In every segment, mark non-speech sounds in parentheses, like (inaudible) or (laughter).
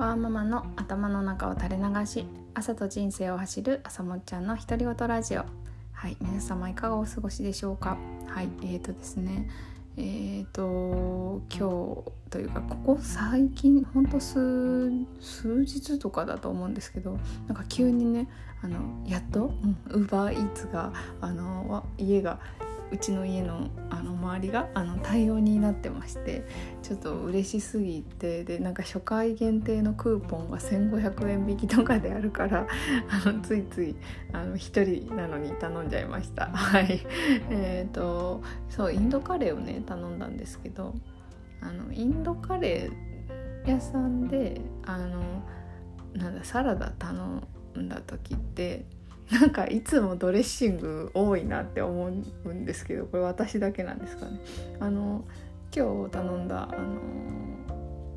ワーママの頭の中を垂れ流し朝と人生を走る朝もっちゃんの独り言ラジオ。はい皆様いかがお過ごしでしょうか？はいえーとですね。えーと今日というかここ最近ほんと数数日とかだと思うんですけどなんか急にねあのやっとウーバーイーツがあの家がうちの家のあの周りがあの対応になってましてちょっと嬉しすぎてでなんか初回限定のクーポンが1,500円引きとかであるから (laughs) あのついついあの1人なのに頼んじゃいました。(laughs) はい。えっ、ー、とそうインドカレーをね頼んだんですけどあのインドカレー屋さんであのなんだサラダ頼んだ時ってなんかいつもドレッシング多いなって思うんですけどこれ私だけなんですかね。あの今日頼んだあの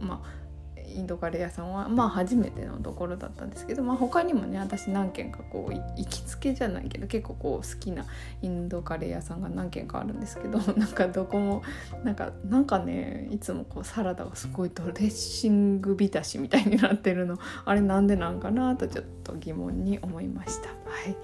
まあインドカレー屋さんはまあ初めてのところだったんですけど、まあ、他にもね私何軒かこう行きつけじゃないけど結構こう好きなインドカレー屋さんが何軒かあるんですけど (laughs) なんかどこもなんかなんかねいつもこうサラダがすごいドレッシング浸しみたいになってるの (laughs) あれなんでなんかなとちょっと疑問に思いました。はい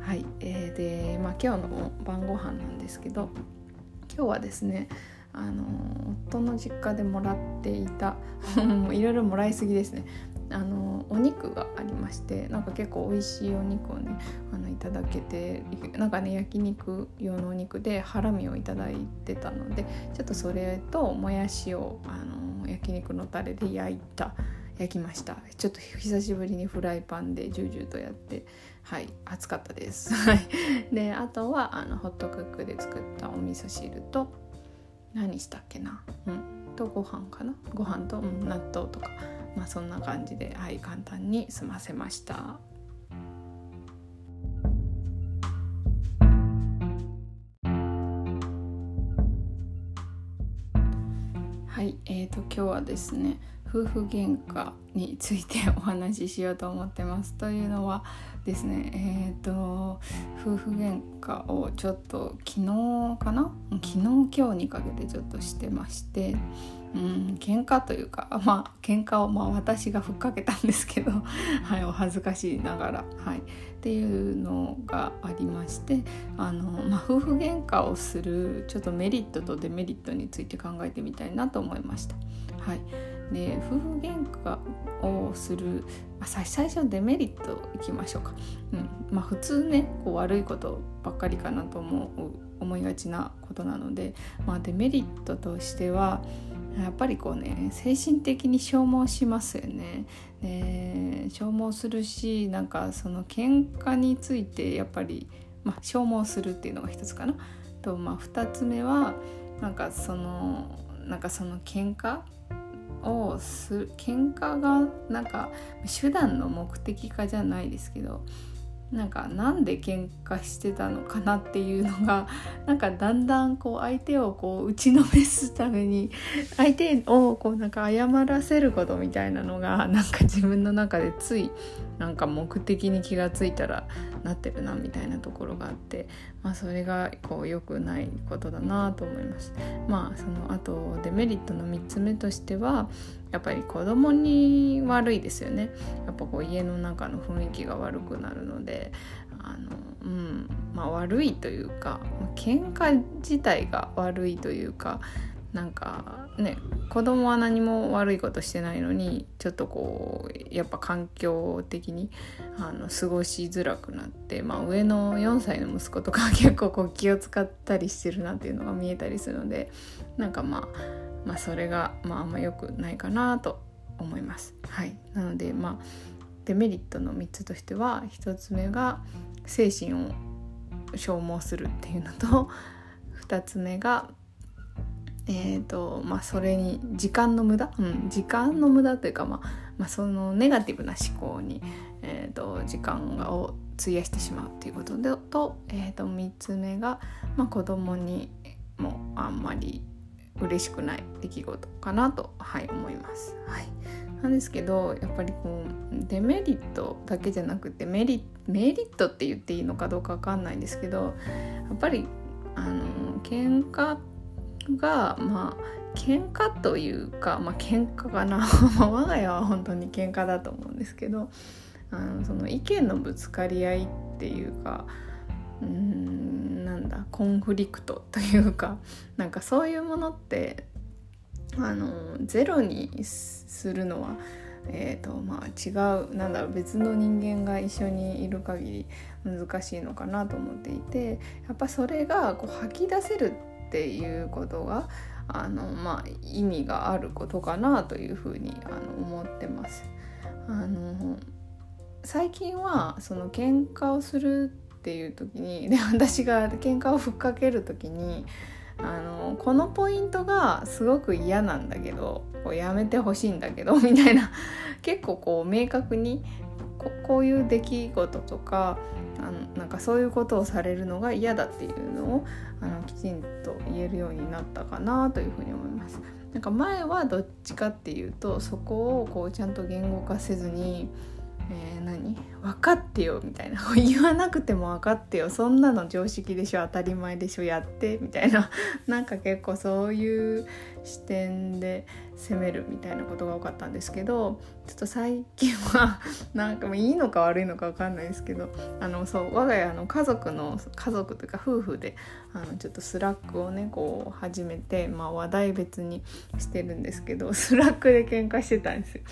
はい、えー、で、まあ、今日の晩ご飯なんですけど今日はですねあの夫の実家でもらっていた。(laughs) いろいろもらいすぎですね。あのお肉がありましてなんか結構美味しいお肉をねあのいただけてなんかね焼肉用のお肉でハラミをいただいてたのでちょっとそれともやしをあの焼肉のタレで焼いた焼きました。ちょっと久しぶりにフライパンでジュージューとやってはい熱かったです。(laughs) であとはあのホットクックで作ったお味噌汁と何したっけな？うん。とご飯かな？ご飯と、うん、納豆とか。まあそんな感じではい簡単に済ませました。はいえーと今日はですね夫婦喧嘩についてお話ししようと思ってます。というのはですねえっ、ー、と夫婦喧嘩をちょっと昨日かな？昨日今日にかけてちょっとしてましてうん喧嘩というか (laughs) まあ喧嘩をまあ私がふっかけたんですけど (laughs) はいお恥ずかしいながらはいっていうのがありましてあの、まあ、夫婦喧嘩をするちょっとメリットとデメリットについて考えてみたいなと思いました。はいで夫婦喧嘩をする、最初デメリットいきましょうか、うんまあ、普通ねこう悪いことばっかりかなと思う思いがちなことなので、まあ、デメリットとしてはやっぱりこうね精神的に消耗しますよね。で消耗するしなんかその喧嘩についてやっぱり、まあ、消耗するっていうのが一つかな。とまあ2つ目はなんかそのなんかその喧嘩をす喧嘩がなんか手段の目的化じゃないですけどなんかなんで喧嘩してたのかなっていうのが (laughs) なんかだんだんこう相手をこう打ちのめすために (laughs) 相手をこうなんか謝らせることみたいなのがなんか自分の中でついなんか目的に気がついたらなってるなみたいなところがあって、まあ、それがこう良くないことだなと思います。まあそのあとデメリットの3つ目としてはやっぱり子供に悪いですよね。やっぱこう家の中の雰囲気が悪くなるのであの、うんまあ、悪いというか喧嘩自体が悪いというかなんかね子供は何も悪いことしてないのにちょっとこうやっぱ環境的にあの過ごしづらくなって、まあ、上の4歳の息子とか (laughs) 結構こう気を使ったりしてるなっていうのが見えたりするのでなんかまあまあそれが、まあ、あんま良くないかなと思います。はい、なのでまあデメリットの3つとしては1つ目が精神を消耗するっていうのと2つ目がえーとまあ、それに時間の無駄、うん、時間の無駄というか、まあまあ、そのネガティブな思考に、えーと、時間を費やしてしまうっていうことでと,、えーと、3つ目が、まあ、子供にもあんまり嬉しくない出来事かなと、はい、思います。はい、なんですけどやっぱりこうデメリットだけじゃなくてメリメリットって言っていいのかどうか分かんないんですけどやっぱりあの喧嘩ってがまあ喧嘩というかまあ喧嘩かな。(laughs) 我が家は本当に喧嘩だと思うんですけどあのその意見のぶつかり合いっていうかうんなんだコンフリクトというか (laughs) なんかそういうものってあのゼロにするのはえーとまあ、違うなんだろう別の人間が一緒にいる限り難しいのかなと思っていてやっぱそれがこう吐き出せるっていうことがあの、まあ、意味があることかなというふうにあの思ってます。あの最近はその喧嘩をするっていう時に (laughs) で私が喧嘩をふっかける時にあのこのポイントがすごく嫌なんだけどこうやめてほしいんだけどみたいな結構こう明確にここういう出来事とかあのなんかそういうことをされるのが嫌だっていうのをあのきちんと言えるようになったかなというふうに思います。なんか前はどっちかっていうとそこをこうちゃんと言語化せずにえー、何？分かってよみたいな。(laughs) 言わなくても分かってよ。そんなの常識でしょ。当たり前でしょ。やって。みたいな。(laughs) なんか結構そういう視点で責めるみたいなことが多かったんですけどちょっと最近は (laughs) なんかもういいのか悪いのか分かんないですけどあのそう我が家の家族の家族というか夫婦であのちょっと Slack をねこう始めて、まあ、話題別にしてるんですけど Slack で喧嘩してたんですよ。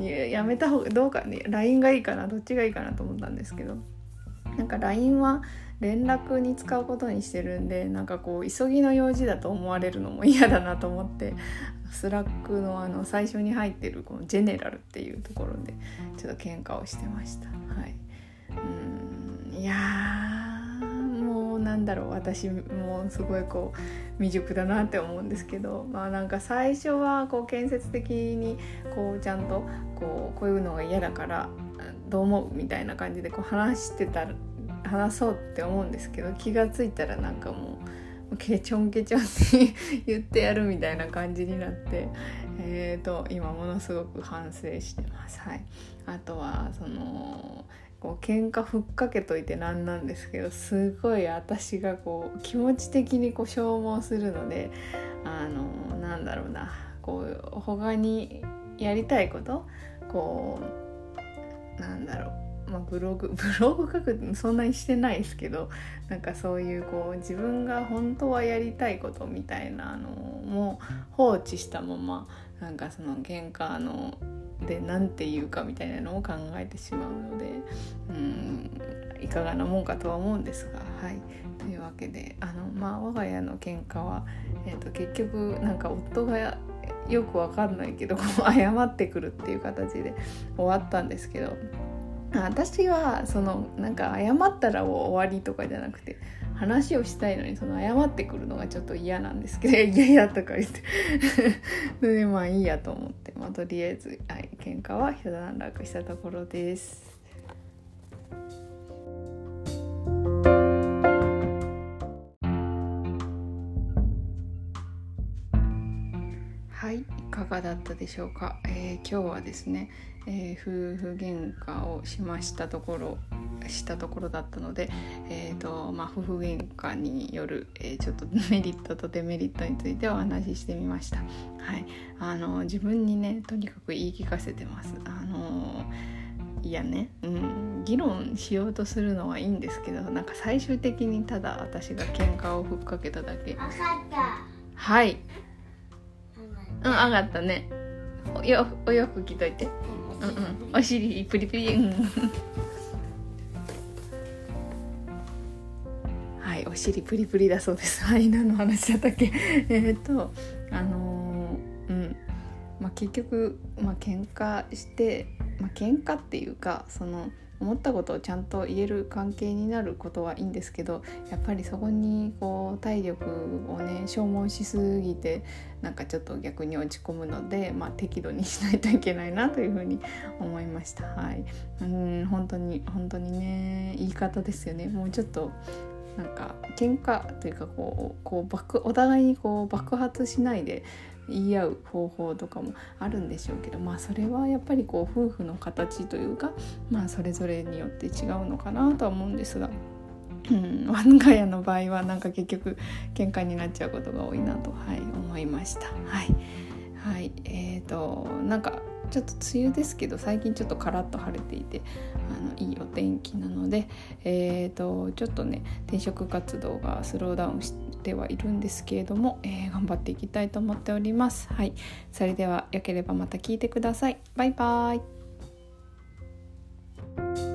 ややめた方がどうかね。LINE がいいかな。どっちがいいいかなと思ったんですけどなんか LINE は連絡に使うことにしてるんでなんかこう急ぎの用事だと思われるのも嫌だなと思って Slack のあの最初に入ってるこの general っていうところでちょっと喧嘩をしてました。はい、うんいやもうなんだろう私もすごいこう未熟だなって思うんですけどまあなんか最初はこう建設的にこうちゃんとこうこういうのが嫌だからどう思う？みたいな感じでこう話してた話そうって思うんですけど気が付いたらなんかもうケチョンケチョンって言ってやるみたいな感じになってえーと今ものすごく反省してます。はい、あとはそのこう喧嘩ふっかけといてなんなんですけどすごい私がこう気持ち的にこう消耗するのであのなんだろうな。こう他にやりたいことこうなんだろう。まあ、ブログ (laughs) ブログ書くそんなにしてないですけどなんかそういうこう自分が本当はやりたいことみたいなのも放置したままなんかその喧嘩ので何て言うかみたいなのを考えてしまうのでうんいかがなもんかとは思うんですがはい。というわけであのまあ我が家の喧嘩は、えーと、結局なんか夫がよくわかんないけど (laughs) こう謝ってくるっていう形で終わったんですけど私はそのなんか謝ったら終わりとかじゃなくて話をしたいのにその謝ってくるのがちょっと嫌なんですけど「(laughs) いやいや」とか言って (laughs) でまあいいやと思って、まあ、とりあえず、はい、喧嘩は一段落したところです。はいいかがだったでしょうか、えー、今日はですねえー、夫婦喧嘩をしましたところしたところだったので、えーとまあ、夫婦喧嘩による、えー、ちょっと (laughs) メリットとデメリットについてお話ししてみました。はい、あの自分にねとにかく言い聞かせてます。あのいやね、うん、議論しようとするのはいいんですけどなんか最終的にただ私が喧嘩をふっかけただけはいうん上がったね。およお洋服着といて。うんうん。お尻プリプリ。うん。(laughs) はいお尻プリプリだそうです。はい何の話だったっけ？(laughs) えっとあのー、うん。まあ結局まあ喧嘩してまあ喧嘩っていうかその思ったことをちゃんと言える関係になることはいいんですけどやっぱりそこにこう体力をね消耗しすぎてなんかちょっと逆に落ち込むので、まあ、適度にしないといけないなというふうに思いました。はい、うん本当に本当にね言い方ですよねもうちょっとなんか喧嘩というかこうこう爆お互いにこう爆発しないで言い合う方法とかもあるんでしょうけどまあそれはやっぱりこう夫婦の形というかまあそれぞれによって違うのかなとは思うんですが。うん、我が家の場合はなんか結局喧嘩になっちゃうことが多いなと、はい、思いました。はい、はい、えーとなんかちょっと梅雨ですけど最近ちょっとカラッと晴れていてあのいいお天気なので、えーと、ちょっとね転職活動がスローダウンしてはいるんですけれども、えー、頑張っていきたいと思っております。はい、それではよければまた聞いてください。バイバーイ